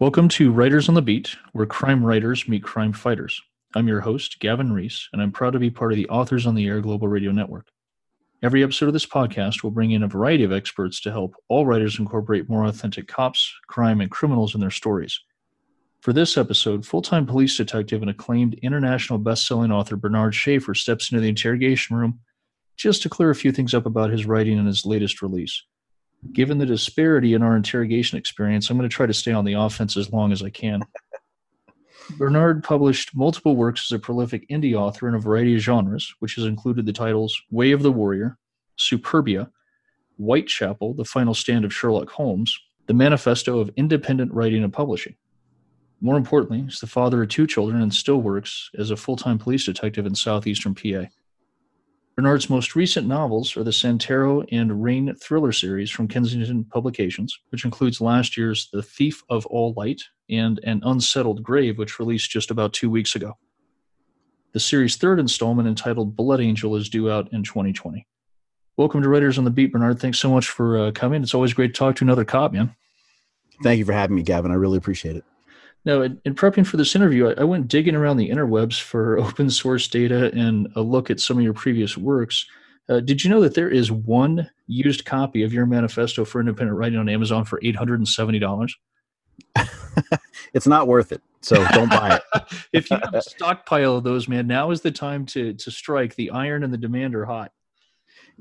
Welcome to Writers on the Beat, where crime writers meet crime fighters. I'm your host, Gavin Reese, and I'm proud to be part of the Authors on the Air Global Radio Network. Every episode of this podcast will bring in a variety of experts to help all writers incorporate more authentic cops, crime, and criminals in their stories. For this episode, full time police detective and acclaimed international best selling author Bernard Schaffer steps into the interrogation room just to clear a few things up about his writing and his latest release. Given the disparity in our interrogation experience, I'm going to try to stay on the offense as long as I can. Bernard published multiple works as a prolific indie author in a variety of genres, which has included the titles Way of the Warrior, Superbia, Whitechapel, The Final Stand of Sherlock Holmes, The Manifesto of Independent Writing and Publishing. More importantly, he's the father of two children and still works as a full time police detective in southeastern PA. Bernard's most recent novels are the Santero and Rein thriller series from Kensington Publications, which includes last year's The Thief of All Light and An Unsettled Grave, which released just about two weeks ago. The series' third installment, entitled Blood Angel, is due out in 2020. Welcome to Writers on the Beat, Bernard. Thanks so much for uh, coming. It's always great to talk to another cop, man. Thank you for having me, Gavin. I really appreciate it. Now, in, in, prepping for this interview, I, I, went digging around the interwebs for open source data and a look at some of your previous works. Uh, did you know that there is one used copy of your manifesto for independent writing on Amazon for eight hundred and seventy dollars? it's not worth it, so don't buy it. if you have a stockpile of those, man, now is the time to to strike. The iron and the demand are hot.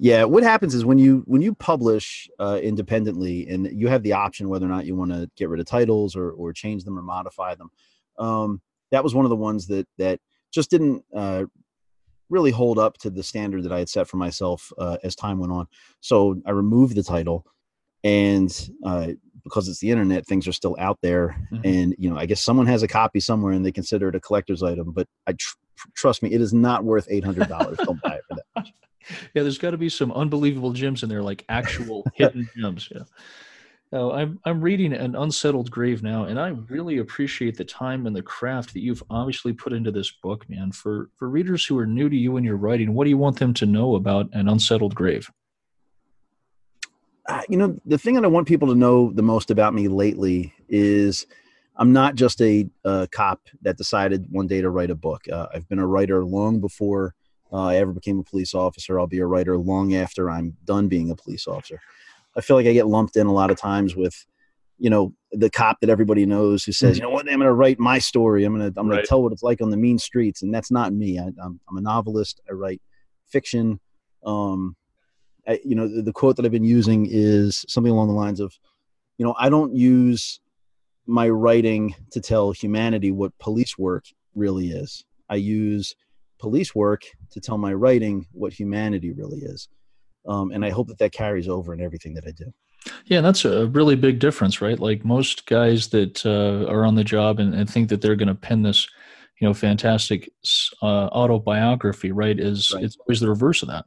Yeah, what happens is when you when you publish uh, independently, and you have the option whether or not you want to get rid of titles or or change them or modify them. Um, that was one of the ones that that just didn't uh, really hold up to the standard that I had set for myself uh, as time went on. So I removed the title, and uh, because it's the internet, things are still out there. Mm-hmm. And you know, I guess someone has a copy somewhere, and they consider it a collector's item. But I tr- trust me, it is not worth eight hundred dollars. Don't buy it for yeah, there's got to be some unbelievable gems in there, like actual hidden gems. Yeah. I'm I'm reading an unsettled grave now, and I really appreciate the time and the craft that you've obviously put into this book, man. For for readers who are new to you and your writing, what do you want them to know about an unsettled grave? Uh, you know, the thing that I want people to know the most about me lately is I'm not just a, a cop that decided one day to write a book. Uh, I've been a writer long before uh, I ever became a police officer. I'll be a writer long after I'm done being a police officer. I feel like I get lumped in a lot of times with, you know, the cop that everybody knows who says, mm-hmm. you know what, I'm going to write my story. I'm going to I'm going right. to tell what it's like on the mean streets, and that's not me. I, am a novelist. I write fiction. Um, I, you know, the, the quote that I've been using is something along the lines of, you know, I don't use my writing to tell humanity what police work really is. I use police work to tell my writing what humanity really is. Um, and I hope that that carries over in everything that I do. Yeah, that's a really big difference, right? Like most guys that uh, are on the job and, and think that they're going to pen this, you know, fantastic uh, autobiography, right? Is right. it's always the reverse of that.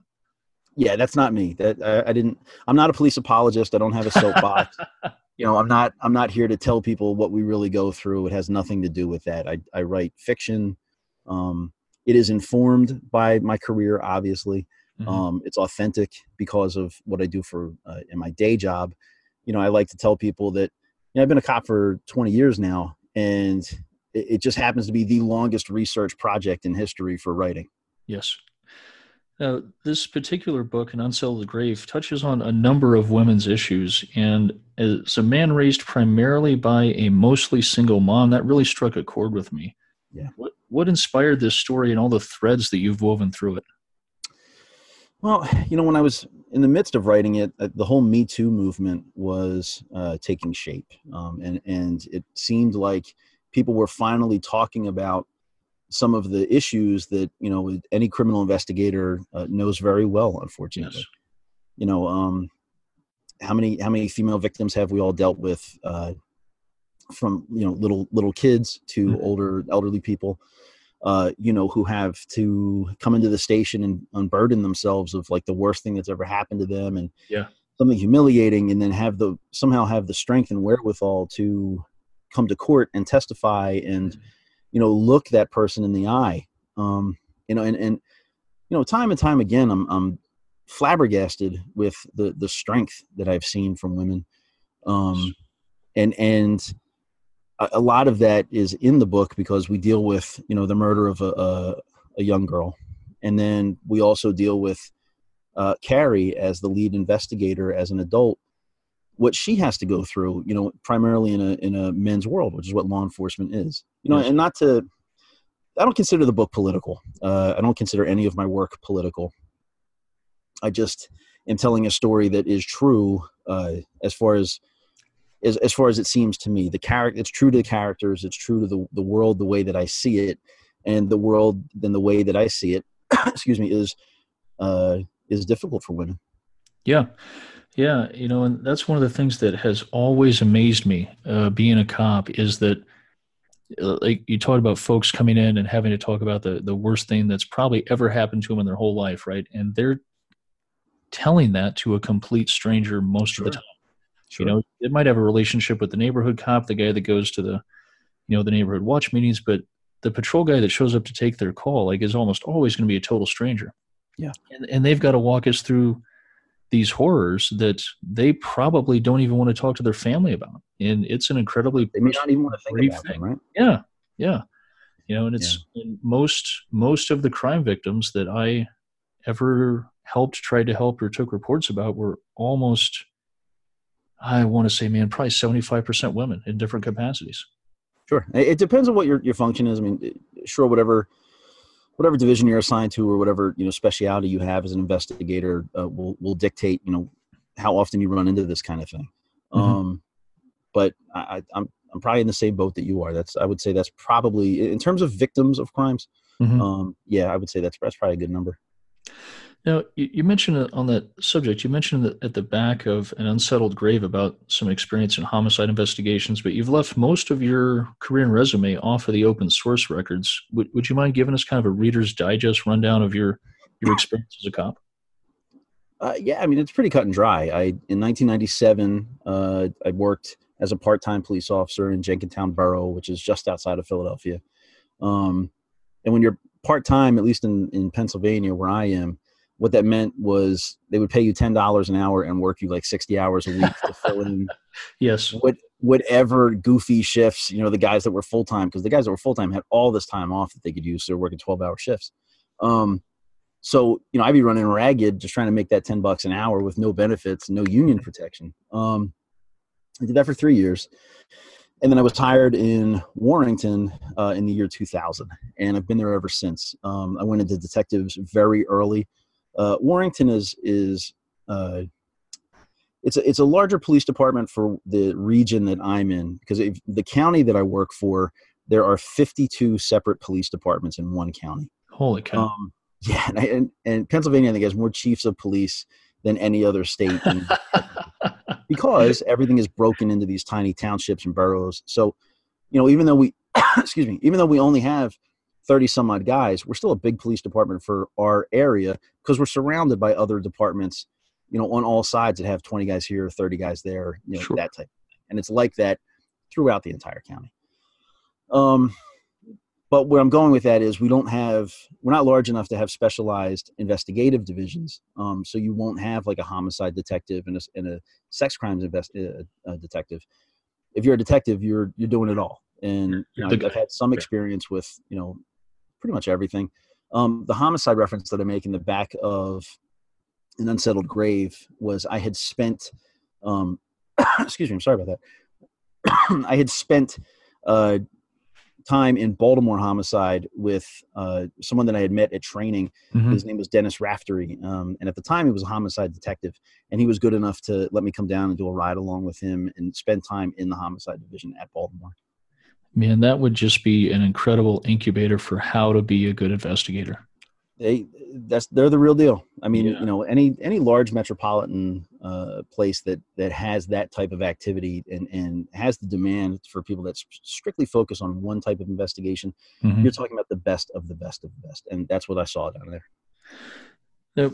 Yeah, that's not me. That I, I didn't. I'm not a police apologist. I don't have a soapbox. you know, I'm not. I'm not here to tell people what we really go through. It has nothing to do with that. I I write fiction. Um, it is informed by my career, obviously. Mm-hmm. Um, it's authentic because of what I do for uh, in my day job. You know, I like to tell people that you know, I've been a cop for 20 years now, and it, it just happens to be the longest research project in history for writing. Yes. Now, this particular book, An Unsettled Grave, touches on a number of women's issues. And as a man raised primarily by a mostly single mom, that really struck a chord with me. Yeah. What what inspired this story and all the threads that you've woven through it? Well, you know, when I was in the midst of writing it, uh, the whole Me Too movement was uh, taking shape, um, and and it seemed like people were finally talking about some of the issues that you know any criminal investigator uh, knows very well. Unfortunately, yes. you know, um, how many how many female victims have we all dealt with? Uh, from you know little little kids to mm-hmm. older elderly people uh, you know, who have to come into the station and unburden themselves of like the worst thing that's ever happened to them and yeah. something humiliating, and then have the somehow have the strength and wherewithal to come to court and testify and mm-hmm. you know look that person in the eye. Um, you know, and and you know, time and time again, I'm I'm flabbergasted with the the strength that I've seen from women. Um, and and a, lot of that is in the book because we deal with you know the murder of a, a, a young girl, and then we also deal with uh, Carrie as the lead investigator as an adult, what she has to go through, you know, primarily in a in a men's world, which is what law enforcement is, you know, and not to. I don't consider the book political. Uh, I don't consider any of my work political. I just am telling a story that is true uh, as far as as, as far as it seems to me. The character, it's true to the characters. It's true to the, the world the way that I see it, and the world then the way that I see it. excuse me is uh, is difficult for women. Yeah, yeah, you know, and that's one of the things that has always amazed me. Uh, being a cop is that, uh, like you talked about folks coming in and having to talk about the the worst thing that's probably ever happened to them in their whole life, right? And they're telling that to a complete stranger most sure. of the time. Sure. You know, it might have a relationship with the neighborhood cop, the guy that goes to the, you know, the neighborhood watch meetings, but the patrol guy that shows up to take their call, like, is almost always going to be a total stranger. Yeah. And, and they've got to walk us through these horrors that they probably don't even want to talk to their family about. And it's an incredibly they may not even want to think about thing. Them, right? Yeah. Yeah. You know, and it's yeah. most most of the crime victims that I ever helped, tried to help, or took reports about were almost I want to say, man, probably 75% women in different capacities. Sure. It depends on what your, your function is. I mean, sure, whatever whatever division you're assigned to or whatever you know specialty you have as an investigator uh, will will dictate you know how often you run into this kind of thing. Mm-hmm. Um, but I, am I'm, I'm probably in the same boat that you are. That's I would say that's probably in terms of victims of crimes. Mm-hmm. Um, yeah, I would say that's that's probably a good number. Now, you mentioned on that subject, you mentioned at the back of an unsettled grave about some experience in homicide investigations, but you've left most of your career and resume off of the open source records. Would, would you mind giving us kind of a Reader's Digest rundown of your, your experience as a cop? Uh, yeah, I mean, it's pretty cut and dry. I In 1997, uh, I worked as a part time police officer in Jenkintown Borough, which is just outside of Philadelphia. Um, and when you're part time, at least in, in Pennsylvania, where I am, what that meant was they would pay you ten dollars an hour and work you like sixty hours a week to fill in yes what whatever goofy shifts you know the guys that were full time because the guys that were full time had all this time off that they could use so they're working twelve hour shifts. Um, so you know I'd be running ragged just trying to make that ten bucks an hour with no benefits, no union protection. Um, I did that for three years. And then I was hired in Warrington uh, in the year 2000, and I've been there ever since. Um, I went into detectives very early. Uh, Warrington is is uh, it's a, it's a larger police department for the region that I'm in because if, the county that I work for there are 52 separate police departments in one county. Holy cow! Um, yeah, and, and, and, Pennsylvania I think has more chiefs of police than any other state because everything is broken into these tiny townships and boroughs. So, you know, even though we excuse me, even though we only have 30 some odd guys, we're still a big police department for our area because we're surrounded by other departments, you know, on all sides that have 20 guys here, 30 guys there, you know, sure. that type. And it's like that throughout the entire county. Um, but where I'm going with that is we don't have, we're not large enough to have specialized investigative divisions. Um, so you won't have like a homicide detective and a, and a sex crimes invest, uh, uh, detective. If you're a detective, you're you're doing it all. And you know, I've had some experience with you know pretty much everything. Um, the homicide reference that I make in the back of an unsettled grave was I had spent, um, excuse me, I'm sorry about that. I had spent uh, time in Baltimore homicide with uh, someone that I had met at training. Mm-hmm. His name was Dennis Raftery, um, and at the time he was a homicide detective, and he was good enough to let me come down and do a ride along with him and spend time in the homicide division at Baltimore. Man, that would just be an incredible incubator for how to be a good investigator. They that's they're the real deal. I mean, yeah. you know, any any large metropolitan uh, place that that has that type of activity and and has the demand for people that strictly focus on one type of investigation, mm-hmm. you're talking about the best of the best of the best, and that's what I saw down there. Now,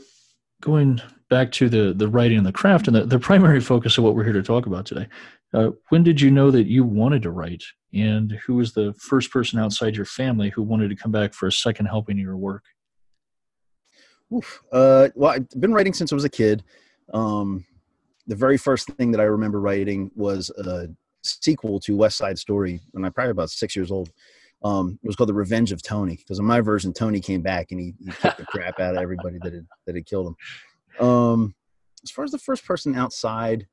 going back to the the writing and the craft and the, the primary focus of what we're here to talk about today, uh, when did you know that you wanted to write? And who was the first person outside your family who wanted to come back for a second helping of your work? Oof. Uh, well, I've been writing since I was a kid. Um, the very first thing that I remember writing was a, sequel to West Side Story when I probably about six years old. Um, it was called The Revenge of Tony because in my version, Tony came back and he, he kicked the crap out of everybody that had that had killed him. Um, as far as the first person outside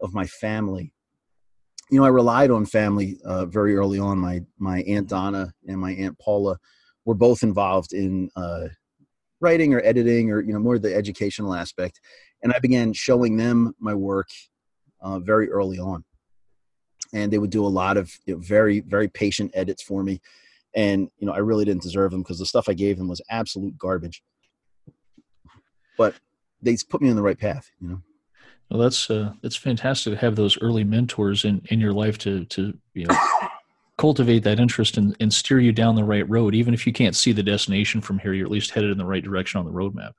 of my family, you know, I relied on family uh, very early on. My my aunt Donna and my aunt Paula were both involved in uh, writing or editing or you know more the educational aspect, and I began showing them my work uh, very early on. And they would do a lot of you know, very very patient edits for me, and you know I really didn't deserve them because the stuff I gave them was absolute garbage. But they put me on the right path, you know. Well, that's uh, that's fantastic to have those early mentors in, in your life to to you know cultivate that interest and, and steer you down the right road. Even if you can't see the destination from here, you're at least headed in the right direction on the roadmap.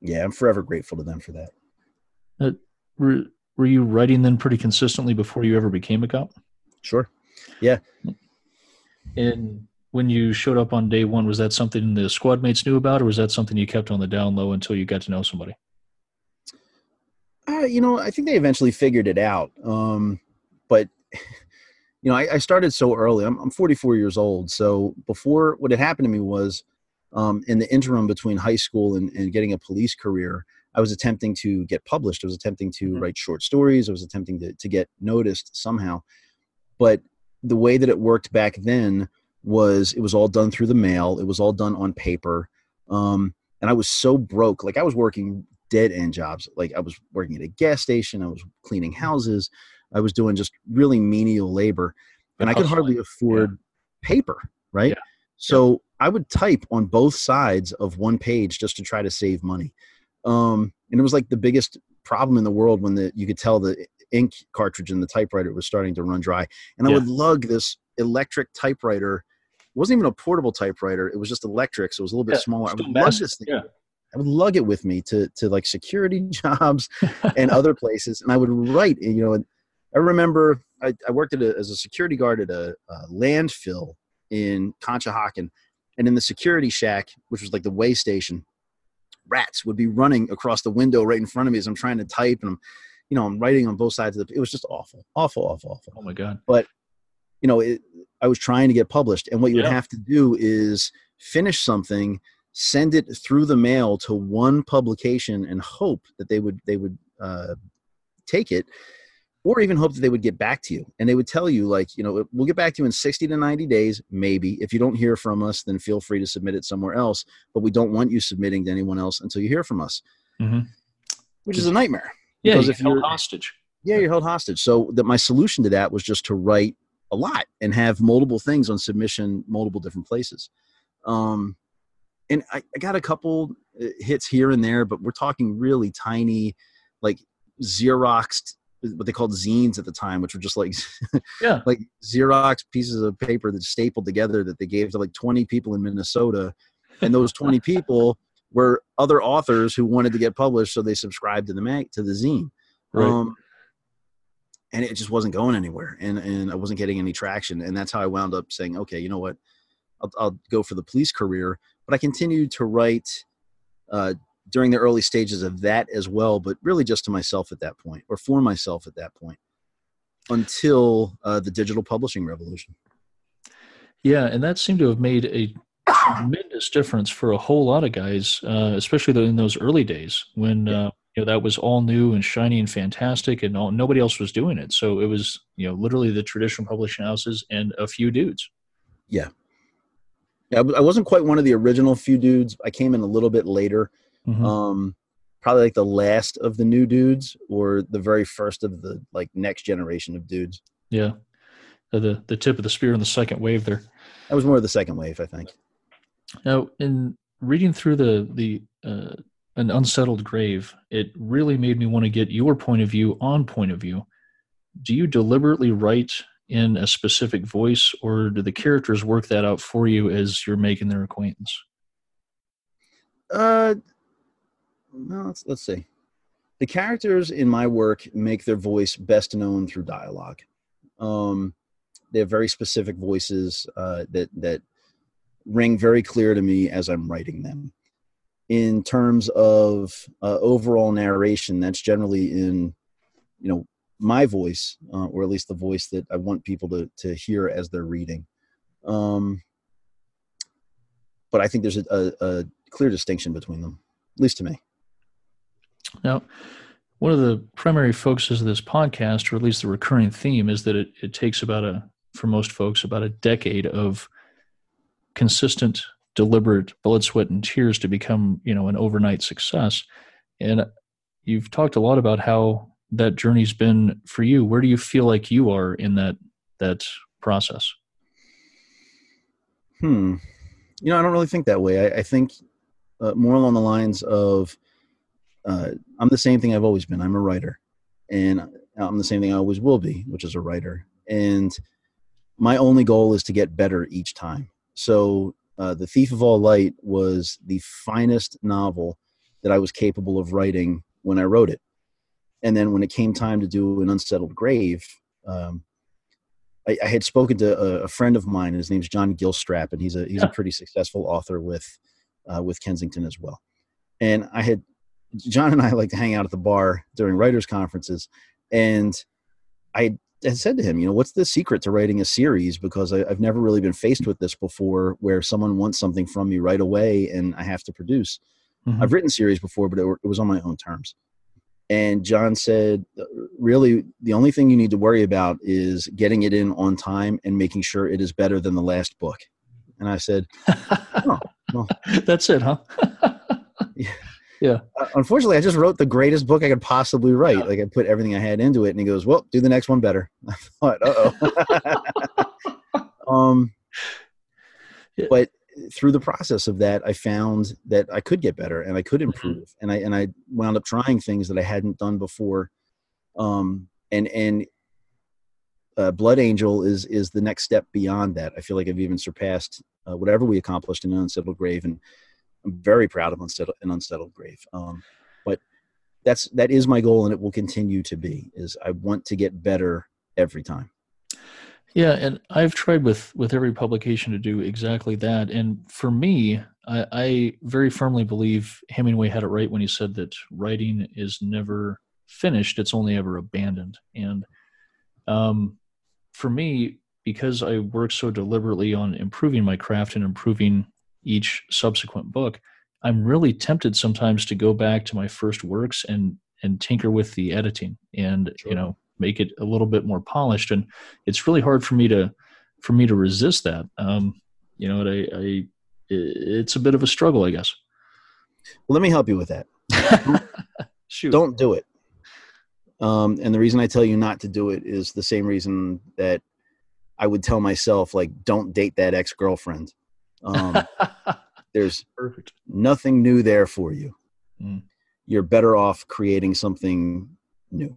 Yeah, I'm forever grateful to them for that. Uh, were were you writing then pretty consistently before you ever became a cop? Sure. Yeah. And when you showed up on day one, was that something the squad mates knew about, or was that something you kept on the down low until you got to know somebody? Uh, you know, I think they eventually figured it out. Um, but you know, I, I, started so early. I'm, I'm 44 years old. So before, what had happened to me was, um, in the interim between high school and, and, getting a police career, I was attempting to get published. I was attempting to mm-hmm. write short stories. I was attempting to, to get noticed somehow. But the way that it worked back then was it was all done through the mail. It was all done on paper. Um, and I was so broke. Like I was working dead end jobs. Like I was working at a gas station, I was cleaning houses, I was doing just really menial labor, and I could hardly afford yeah. paper, right? Yeah. So yeah. I would type on both sides of one page just to try to save money. Um, and it was like the biggest problem in the world when the you could tell the ink cartridge in the typewriter was starting to run dry. And I would lug this electric typewriter. It wasn't even a portable typewriter. It was just electric, so it was a little bit smaller. I would lug this thing. I would lug it with me to to like security jobs and other places, and I would write. You know, I remember I, I worked a, as a security guard at a, a landfill in Conshohocken, and in the security shack, which was like the way station, rats would be running across the window right in front of me as I'm trying to type, and I'm, you know, I'm writing on both sides of the. It was just awful, awful, awful, awful. Oh my god! But you know, it, I was trying to get published, and what you yeah. would have to do is finish something send it through the mail to one publication and hope that they would they would uh, take it or even hope that they would get back to you. And they would tell you like you know we'll get back to you in 60 to 90 days maybe. If you don't hear from us then feel free to submit it somewhere else. But we don't want you submitting to anyone else until you hear from us. Mm-hmm. which is a nightmare. Yeah because if you're hostage. Yeah you're held hostage. So that my solution to that was just to write a lot and have multiple things on submission multiple different places. Um, and I, I got a couple uh, hits here and there, but we're talking really tiny, like Xeroxed what they called zines at the time, which were just like yeah, like Xerox pieces of paper that stapled together that they gave to like 20 people in Minnesota, and those 20 people were other authors who wanted to get published, so they subscribed to the mag to the zine. Right. Um, and it just wasn't going anywhere, and and I wasn't getting any traction, and that's how I wound up saying, okay, you know what, I'll, I'll go for the police career but I continued to write uh, during the early stages of that as well, but really just to myself at that point, or for myself at that point, until uh, the digital publishing revolution. Yeah, and that seemed to have made a tremendous difference for a whole lot of guys, uh, especially in those early days when uh, you know that was all new and shiny and fantastic, and all, nobody else was doing it. So it was you know literally the traditional publishing houses and a few dudes. Yeah, I wasn't quite one of the original few dudes. I came in a little bit later. Mm-hmm. Um, probably like the last of the new dudes or the very first of the like next generation of dudes. Yeah. The the tip of the spear in the second wave there. That was more of the second wave, I think. Now, in reading through the the uh, an unsettled grave, it really made me want to get your point of view on point of view. Do you deliberately write in a specific voice, or do the characters work that out for you as you're making their acquaintance? Uh, well, let's let's see. The characters in my work make their voice best known through dialogue. Um, they have very specific voices uh, that that ring very clear to me as I'm writing them. In terms of uh, overall narration, that's generally in you know my voice, uh, or at least the voice that I want people to to hear as they're reading. Um, but I think there's a, a, a clear distinction between them, at least to me. Now, one of the primary focuses of this podcast, or at least the recurring theme, is that it, it takes about a, for most folks, about a decade of consistent, deliberate blood, sweat, and tears to become, you know, an overnight success. And you've talked a lot about how that journey's been for you. Where do you feel like you are in that that process? Hmm. You know, I don't really think that way. I, I think uh, more along the lines of uh, I'm the same thing I've always been. I'm a writer, and I'm the same thing I always will be, which is a writer. And my only goal is to get better each time. So, uh, The Thief of All Light was the finest novel that I was capable of writing when I wrote it. And then when it came time to do An Unsettled Grave, um, I, I, had spoken to a, a, friend of mine. His name's John Gilstrap, and he's a he's yeah. a pretty successful author with uh, with Kensington as well. And I had John and I like to hang out at the bar during writers' conferences, and I had said to him, you know, what's the secret to writing a series? Because I, have never really been faced with this before, where someone wants something from me right away, and I have to produce. Mm-hmm. I've written series before, but it, it was on my own terms. And John said, really, the only thing you need to worry about is getting it in on time and making sure it is better than the last book. And I said, oh, well, that's it, huh? yeah. Yeah. Uh, unfortunately, I just wrote the greatest book I could possibly write. Yeah. Like I put everything I had into it, and he goes, "Well, do the next one better." I thought, "Uh oh." um, yeah. but through the process of that, I found that I could get better and I could mm-hmm. improve, mm-hmm. and I and I wound up trying things that I hadn't done before. Um, and and uh, Blood Angel is is the next step beyond that. I feel like I've even surpassed uh, whatever we accomplished in an unsettled grave, and I'm very proud of unsettled, an unsettled grave. Um, but that's that is my goal, and it will continue to be. Is I want to get better every time. Yeah, and I've tried with with every publication to do exactly that. And for me, I, I very firmly believe Hemingway had it right when he said that writing is never finished; it's only ever abandoned. And um, for me, because I work so deliberately on improving my craft and improving each subsequent book, I'm really tempted sometimes to go back to my first works and and tinker with the editing and sure. you know make it a little bit more polished. And it's really hard for me to for me to resist that. Um, you know, I, I it's a bit of a struggle, I guess. Well, let me help you with that. Shoot. Don't do it. Um, and the reason I tell you not to do it is the same reason that I would tell myself, like, don't date that ex girlfriend. Um, there's Perfect. nothing new there for you. Mm. You're better off creating something new.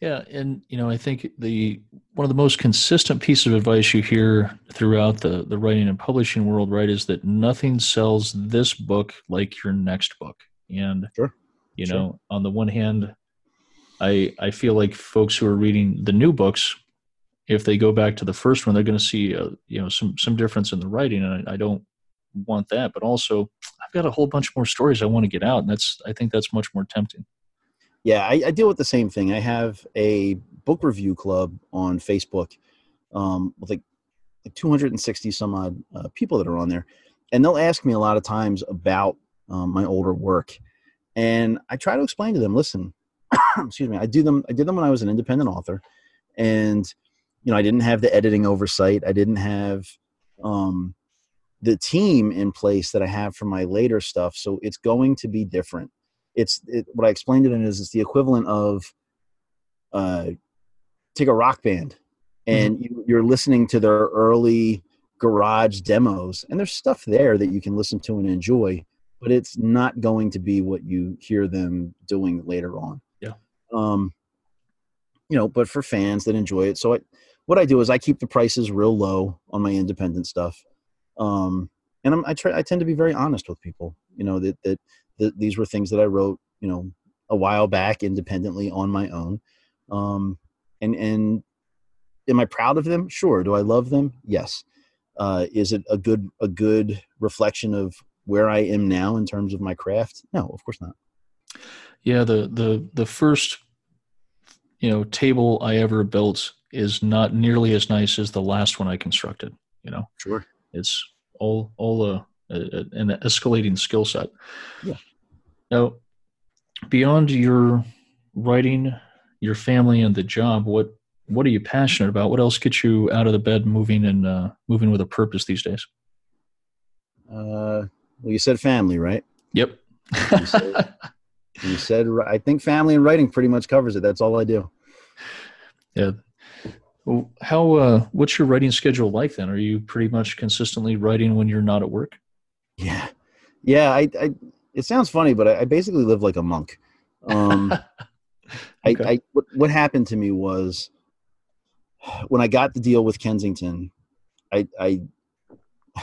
Yeah, and you know, I think the one of the most consistent pieces of advice you hear throughout the the writing and publishing world, right, is that nothing sells this book like your next book. And sure. you sure. know, on the one hand, I I feel like folks who are reading the new books if they go back to the first one, they're going to see uh, you know some some difference in the writing, and I, I, don't want that. But also, I've got a whole bunch more stories I want to get out, and that's I think that's much more tempting. Yeah, I, I deal with the same thing. I have a book review club on Facebook um, with like, like 260 some odd uh, people that are on there, and they'll ask me a lot of times about um, my older work, and I try to explain to them, listen, excuse me, I do them. I did them when I was an independent author, and you know, I didn't have the editing oversight. I didn't have um, the team in place that I have for my later stuff. So it's going to be different. It's it, what I explained it in is it's the equivalent of uh, take a rock band and mm-hmm. you, are listening to their early garage demos, and there's stuff there that you can listen to and enjoy, but it's not going to be what you hear them doing later on. Yeah. Um, you know, but for fans that enjoy it. So I, what I do is I keep the prices real low on my independent stuff. Um, and I'm, I try, I tend to be very honest with people, you know, that, that, that these were things that I wrote, you know, a while back independently on my own. Um, and, and am I proud of them? Sure. Do I love them? Yes. Uh, is it a good, a good reflection of where I am now in terms of my craft? No, of course not. Yeah. The, the, the first you know table I ever built is not nearly as nice as the last one I constructed. You know, Sure. it's all all a, a an escalating skill set. Yeah. Now, beyond your writing, your family, and the job, what what are you passionate about? What else gets you out of the bed, moving and uh, moving with a purpose these days? Uh, well, you said family, right? Yep. You said, you said I think family and writing pretty much covers it. That's all I do. yeah. How uh, what's your writing schedule like then? Are you pretty much consistently writing when you're not at work? Yeah, yeah. I, I it sounds funny, but I, I basically live like a monk. Um, I, I what, what happened to me was when I got the deal with Kensington, I, I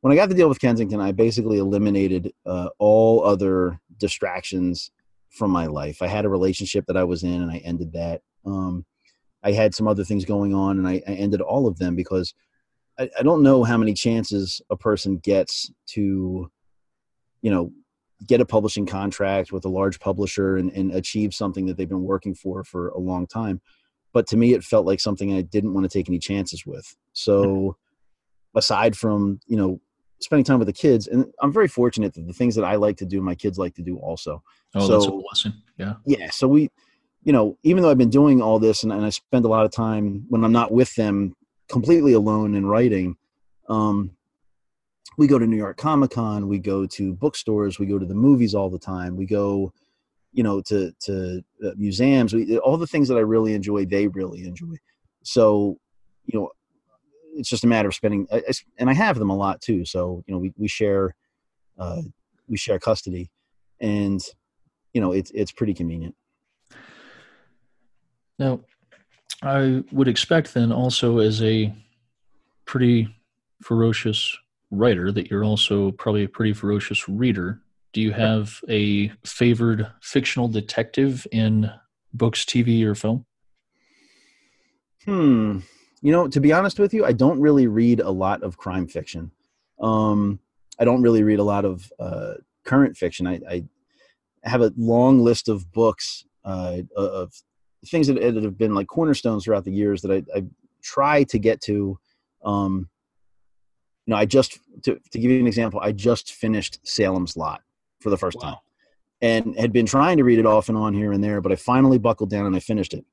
when I got the deal with Kensington, I basically eliminated uh, all other distractions from my life. I had a relationship that I was in, and I ended that. Um, I had some other things going on, and I, I ended all of them because I, I don't know how many chances a person gets to, you know, get a publishing contract with a large publisher and, and achieve something that they've been working for for a long time. But to me, it felt like something I didn't want to take any chances with. So, aside from you know spending time with the kids, and I'm very fortunate that the things that I like to do, my kids like to do also. Oh, that's a So- blessing. Yeah. Yeah. So we, you know, even though I've been doing all this and, and I spend a lot of time when I'm not with them completely alone in writing, um, we go to New York Comic Con, we go to bookstores, we go to the movies all the time, we go, you know, to to uh, museums, we, all the things that I really enjoy, they really enjoy. So, you know, it's just a matter of spending, and I have them a lot too. So, you know, we we share, uh, we share custody, and you know, it's it's pretty convenient. Now, I would expect then also as a pretty ferocious writer that you're also probably a pretty ferocious reader. Do you have a favored fictional detective in books, TV, or film? Hmm. You know, to be honest with you, I don't really read a lot of crime fiction. Um, I don't really read a lot of uh, current fiction. I, I have a long list of books uh, of things that, that have been like cornerstones throughout the years that I, I try to get to. Um, know, I just to, to give you an example, I just finished Salem's Lot for the first time, and had been trying to read it off and on here and there, but I finally buckled down and I finished it.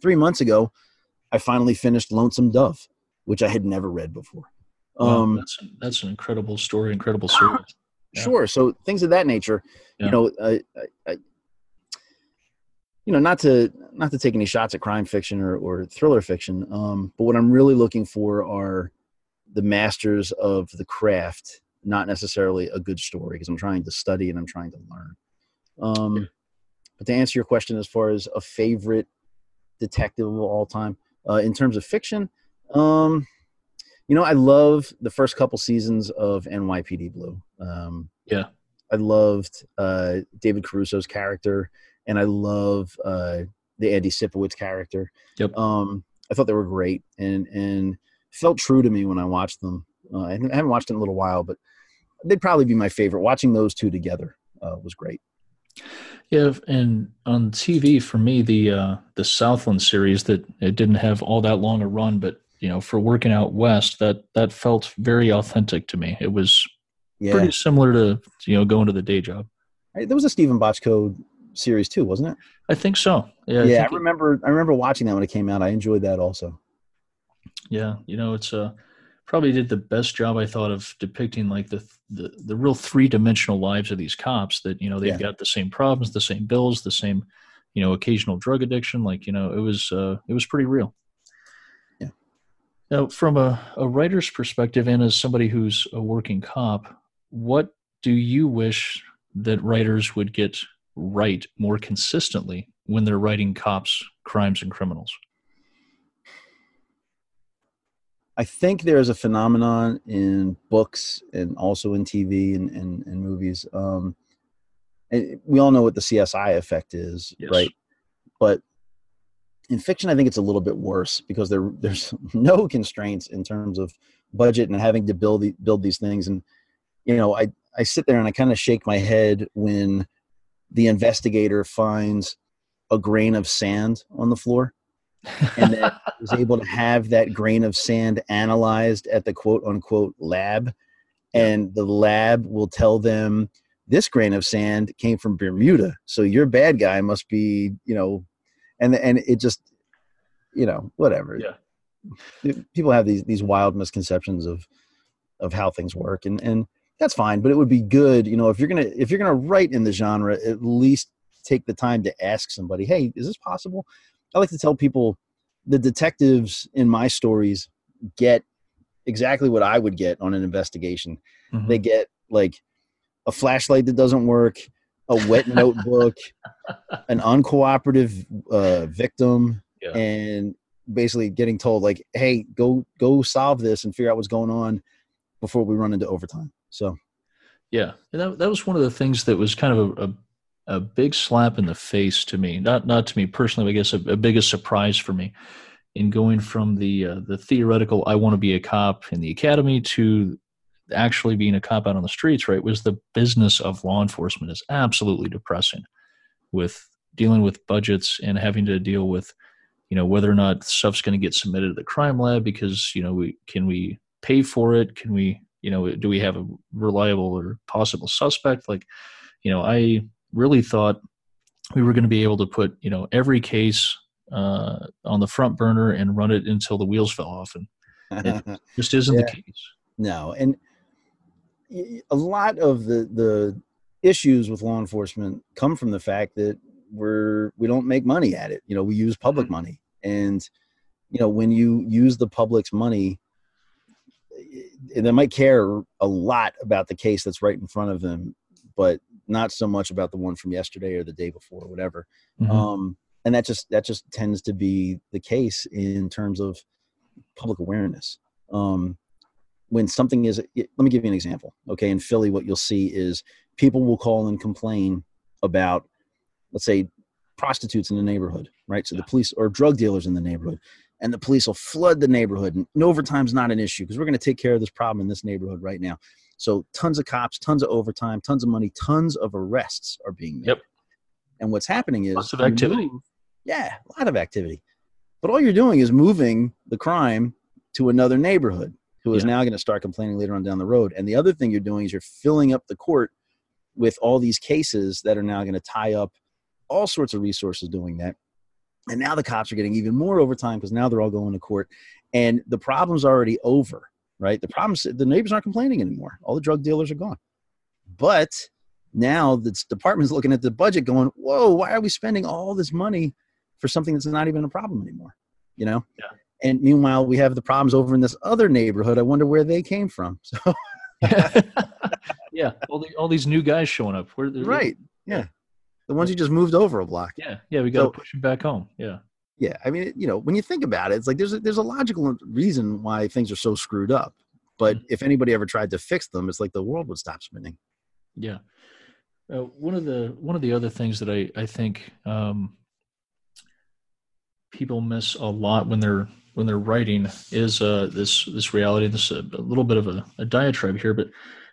Three months ago, I finally finished Lonesome Dove, which I had never read before. Wow, Um, that's that's an incredible story, incredible series. Yeah. Sure. So things of that nature, Yeah. you know, I, I, I, you know, not to not to take any shots at crime fiction or, or thriller fiction, um, but what I'm really looking for are the masters of the craft, not necessarily a good story, because I'm trying to study and I'm trying to learn. Um, but to answer your question, as far as a favorite detective of all time, uh, in terms of fiction, um, you know, I love the first couple seasons of NYPD Blue. Um, Yeah. I loved uh, David Caruso's character, and I love uh, the Andy Sipowicz character. Yep. Um, I thought they were great, and and felt true to me when I watched them. Uh, I haven't watched it in a little while, but they'd probably be my favorite. Watching those two together uh, was great. Yeah, and on TV for me, the uh, the Southland series that it didn't have all that long a run, but you know, for working out west, that that felt very authentic to me. It was Yeah, pretty similar to you know going to the day job. Right, there was a Steven Bochco series too, wasn't it? I think so. Yeah, Yeah, I, it- remember. I remember watching that when it came out. I enjoyed that also. Yeah. You know, it's uh, probably did the best job I thought of depicting like the the, the real three dimensional lives of these cops. That you know they've Yeah. got the same problems, the same bills, the same you know occasional drug addiction. Like you know, it was uh, it was pretty real. Yeah. Now, from a, a writer's perspective, and as somebody who's a working cop, what do you wish that writers would get right more consistently when they're writing cops, crimes, and criminals? I think there's a phenomenon in books and also in TV and, and, and movies. Um, and we all know what the CSI effect is, Yes. right? But in fiction, I think it's a little bit worse because there there's no constraints in terms of budget and having to build the, build these things. And you know, I I sit there and I kind of shake my head when the investigator finds a grain of sand on the floor and then was able to have that grain of sand analyzed at the quote unquote lab and the lab will tell them this grain of sand came from Bermuda so your bad guy must be you know and and it just you know whatever. Yeah. People have these these wild misconceptions of of how things work and and that's fine but it would be good you know if you're gonna if you're gonna write in the genre at least take the time to ask somebody hey is this possible i like to tell people the detectives in my stories get exactly what i would get on an investigation mm-hmm. they get like a flashlight that doesn't work a wet notebook an uncooperative uh, victim yeah. and basically getting told like hey go go solve this and figure out what's going on before we run into overtime so, yeah, and that that was one of the things that was kind of a, a, a big slap in the face to me. Not not to me personally, I guess a, a biggest surprise for me in going from the uh, the theoretical I want to be a cop in the academy to actually being a cop out on the streets. Right, was the business of law enforcement is absolutely depressing, with dealing with budgets and having to deal with you know whether or not stuff's going to get submitted to the crime lab because you know we can we pay for it can we you know do we have a reliable or possible suspect like you know i really thought we were going to be able to put you know every case uh, on the front burner and run it until the wheels fell off and it just isn't yeah. the case no and a lot of the the issues with law enforcement come from the fact that we're we don't make money at it you know we use public mm-hmm. money and you know when you use the public's money they might care a lot about the case that's right in front of them, but not so much about the one from yesterday or the day before, or whatever. Mm-hmm. Um, and that just that just tends to be the case in terms of public awareness. Um, when something is, let me give you an example. Okay, in Philly, what you'll see is people will call and complain about, let's say, prostitutes in the neighborhood, right? So yeah. the police or drug dealers in the neighborhood, and the police will flood the neighborhood. And overtime's not an issue because we're going to take care of this problem in this neighborhood right now. So tons of cops, tons of overtime, tons of money, tons of arrests are being made. Yep. And what's happening is lots of activity. Move, yeah, a lot of activity. But all you're doing is moving the crime to another neighborhood who is yeah. now going to start complaining later on down the road. And the other thing you're doing is you're filling up the court with all these cases that are now going to tie up all sorts of resources doing that. And now the cops are getting even more overtime because now they're all going to court. And the problem's already over, right? The problems, the neighbors aren't complaining anymore. All the drug dealers are gone. But now the department's looking at the budget going, whoa, why are we spending all this money for something that's not even a problem anymore? You know? Yeah. And meanwhile, we have the problems over in this other neighborhood. I wonder where they came from. So, yeah, all, the, all these new guys showing up. Where, right. Yeah. The ones you just moved over a block. Yeah, yeah, we got to so, push them back home. Yeah, yeah. I mean, you know, when you think about it, it's like there's a, there's a logical reason why things are so screwed up. But mm-hmm. if anybody ever tried to fix them, it's like the world would stop spinning. Yeah. Uh, one of the one of the other things that I I think um, people miss a lot when they're when they're writing is uh, this this reality. This uh, a little bit of a, a diatribe here, but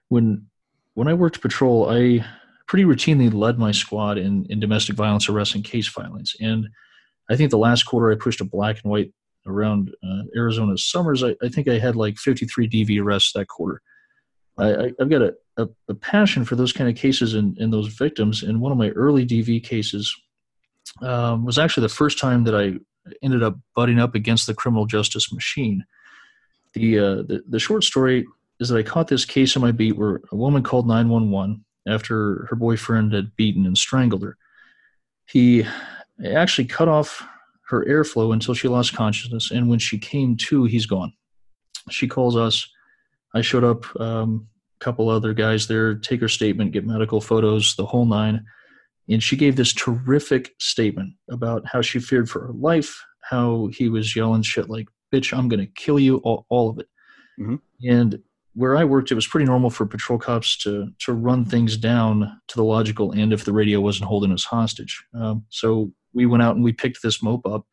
when when I worked patrol, I pretty routinely led my squad in, in domestic violence arrests and case filings. And I think the last quarter I pushed a black and white around uh, Arizona summers. I, I, think I had like 53 DV arrests that quarter. I, have got a, a, a, passion for those kind of cases and, and those victims. And one of my early DV cases um, was actually the first time that I ended up butting up against the criminal justice machine. The, uh, the, the short story is that I caught this case on my beat where a woman called 911 after her boyfriend had beaten and strangled her. He actually cut off her airflow until she lost consciousness, and when she came to, he's gone. She calls us. I showed up, um, a couple other guys there, take her statement, get medical photos, the whole nine. And she gave this terrific statement about how she feared for her life, how he was yelling shit like, bitch, I'm going to kill you, all, all of it. Mm-hmm. And where I worked, it was pretty normal for patrol cops to to run things down to the logical end if the radio wasn't holding us hostage. Um, so we went out and we picked this mope up,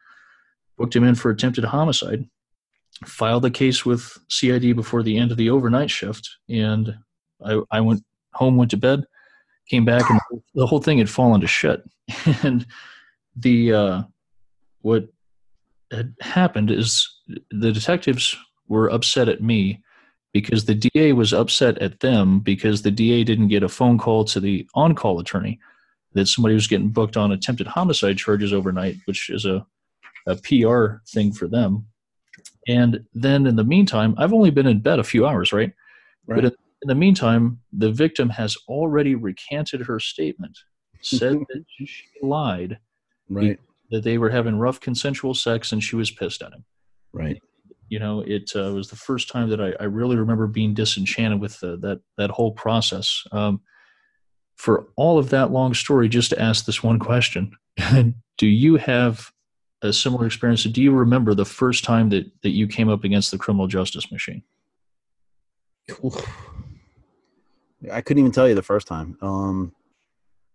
booked him in for attempted homicide, filed the case with CID before the end of the overnight shift, and I, I went home, went to bed, came back, and the whole thing had fallen to shit. and the uh, what had happened is the detectives were upset at me because the DA was upset at them because the DA didn't get a phone call to the on-call attorney that somebody was getting booked on attempted homicide charges overnight, which is a, a PR thing for them. And then in the meantime, I've only been in bed a few hours, right? Right. But in, in the meantime, the victim has already recanted her statement, said that she lied, Right. that they were having rough consensual sex, and she was pissed at him. Right. You know, it uh, was the first time that I, I really remember being disenchanted with the, that that whole process. Um, for all of that long story, just to ask this one question: Do you have a similar experience? Do you remember the first time that that you came up against the criminal justice machine? I couldn't even tell you the first time. Um,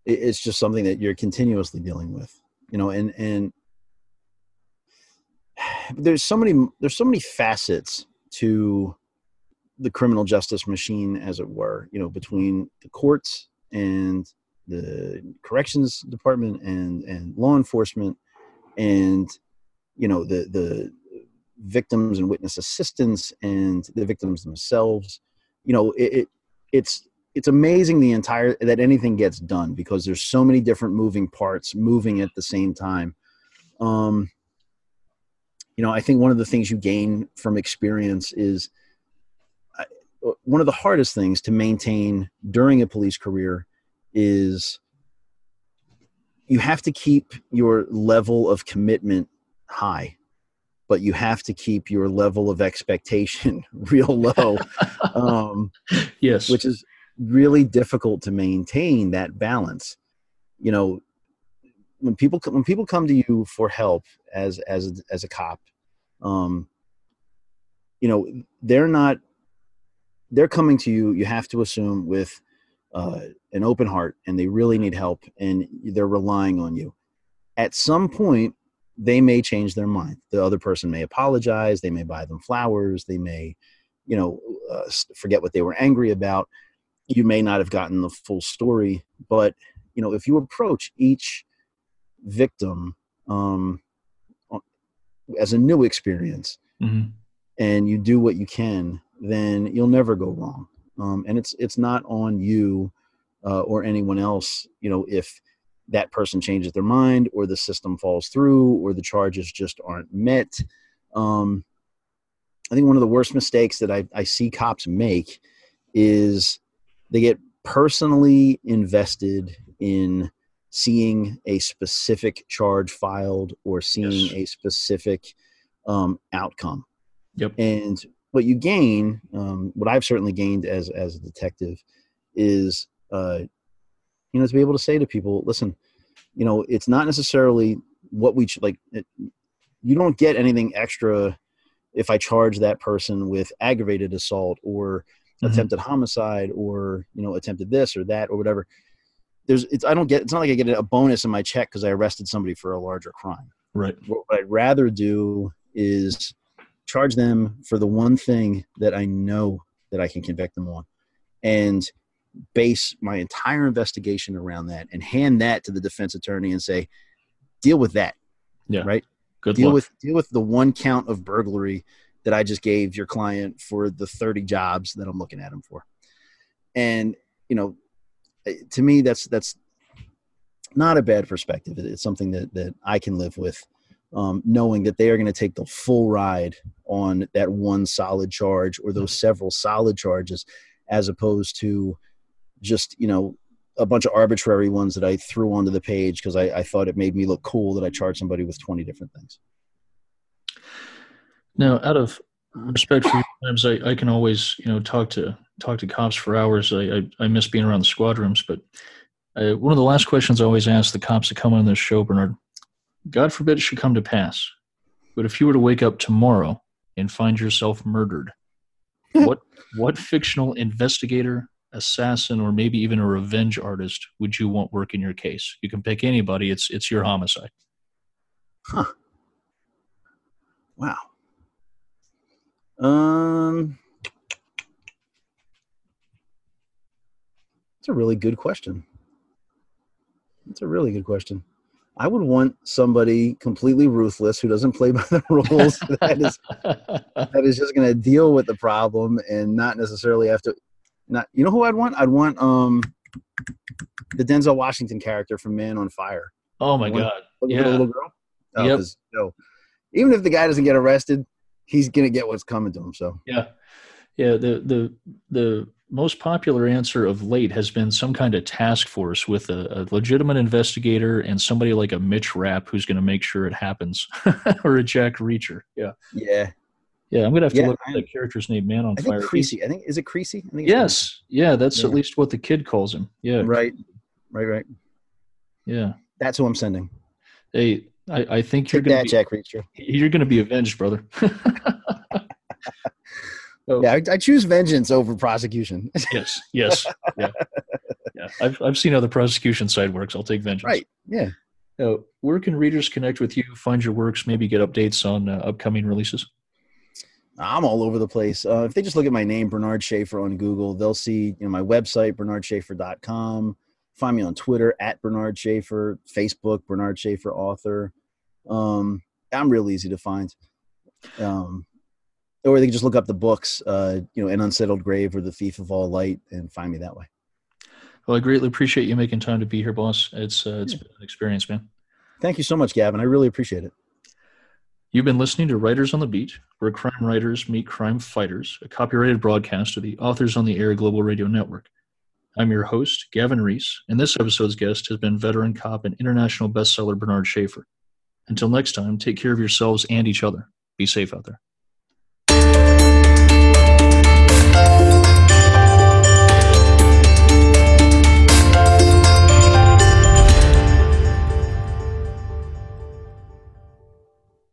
it, it's just something that you're continuously dealing with, you know, and and there's so many there's so many facets to the criminal justice machine, as it were, you know, between the courts and the corrections department and and law enforcement and you know the the victims and witness assistance and the victims themselves. You know it, it it's it's amazing the entire that anything gets done because there's so many different moving parts moving at the same time. Um you know i think one of the things you gain from experience is one of the hardest things to maintain during a police career is you have to keep your level of commitment high but you have to keep your level of expectation real low um, Yes. which is really difficult to maintain that balance you know when people when people come to you for help as as as a cop um you know they're not they're coming to you you have to assume with uh, an open heart and they really need help and they're relying on you. At some point they may change their mind. The other person may apologize they may buy them flowers they may you know uh, forget what they were angry about. You may not have gotten the full story but you know if you approach each victim um, as a new experience Mhm. and you do what you can then you'll never go wrong um, and it's it's not on you uh, or anyone else you know if that person changes their mind or the system falls through or the charges just aren't met um, i think one of the worst mistakes that I, I see cops make is they get personally invested in seeing a specific charge filed or seeing Yes. a specific um, outcome Yep. and what you gain um, what i've certainly gained as as a detective is uh, you know to be able to say to people listen you know it's not necessarily what we ch- like it, you don't get anything extra if i charge that person with aggravated assault or Mhm. attempted homicide or you know attempted this or that or whatever there's it's i don't get it's not like i get a bonus in my check because i arrested somebody for a larger crime Right. what I'd rather do is charge them for the one thing that I know that I can convict them on and base my entire investigation around that and hand that to the defense attorney and say, deal with that. Yeah. Right. Good deal luck. with deal with the one count of burglary that I just gave your client for the 30 jobs that I'm looking at him for. And, you know, eh, to me that's that's not a bad perspective. It's something that that I can live with, um, knowing that they are going to take the full ride on that one solid charge or those several solid charges, as opposed to just you know a bunch of arbitrary ones that I threw onto the page because I, I thought it made me look cool that I charged somebody with twenty different things. Now, out of respect for you, times, I, I can always you know talk to talk to cops for hours. I I, I miss being around the squad rooms, but uh, one of the last questions I always ask the cops that come on this show, Bernard. God forbid it should come to pass, but if you were to wake up tomorrow and find yourself murdered, what what fictional investigator, assassin, or maybe even a revenge artist would you want work in your case? You can pick anybody. It's it's your homicide. Huh. Wow. Um, that's a really good question. That's a really good question. I would want somebody completely ruthless who doesn't play by the rules that is that is just going to deal with the problem and not necessarily have to. Not you know who I'd want? I'd want um the Denzel Washington character from Man on Fire. oh my One- god. Yeah. the little girl. Oh, Yep. you know, even if the guy doesn't get arrested, he's gonna get what's coming to him. So Yeah. Yeah, the the the most popular answer of late has been some kind of task force with a, a legitimate investigator and somebody like a Mitch Rapp who's going to make sure it happens, or a Jack Reacher. Yeah, yeah, yeah. I'm going to have to Yeah, look at that character's name, Man on I Fire. think Creasy. I think is it Creasy? I think it's Yes, yeah. That's at least what the kid calls him. Yeah, Right, right, right. yeah. That's who I'm sending. Hey, I, I think you're Take going that, to Jack Reacher. you're going to be avenged, brother. Oh. Yeah, I, I choose vengeance over prosecution. yes, yes, yeah, yeah. I've I've seen how the prosecution side works. I'll take vengeance. right. Yeah. Uh, where can readers connect with you, find your works, maybe get updates on uh, upcoming releases? I'm all over the place. Uh, if they just look at my name, Bernard Schaffer, on Google, they'll see you know my website, bernardschaffer.com. Find me on Twitter at Bernard Schaffer, Facebook, Bernard Schaffer author. Um, I'm real easy to find. Um, or they can just look up the books, uh, you know, An Unsettled Grave or The Thief of All Light and find me that way. Well, I greatly appreciate you making time to be here, boss. It's uh, it's been an experience, man. Thank you so much, Gavin. I really appreciate it. You've been listening to Writers on the Beat, where crime writers meet crime fighters, a copyrighted broadcast of the Authors on the Air Global Radio Network. I'm your host, Gavin Reese, and this episode's guest has been veteran cop and international bestseller Bernard Schaffer. Until next time, take care of yourselves and each other. Be safe out there.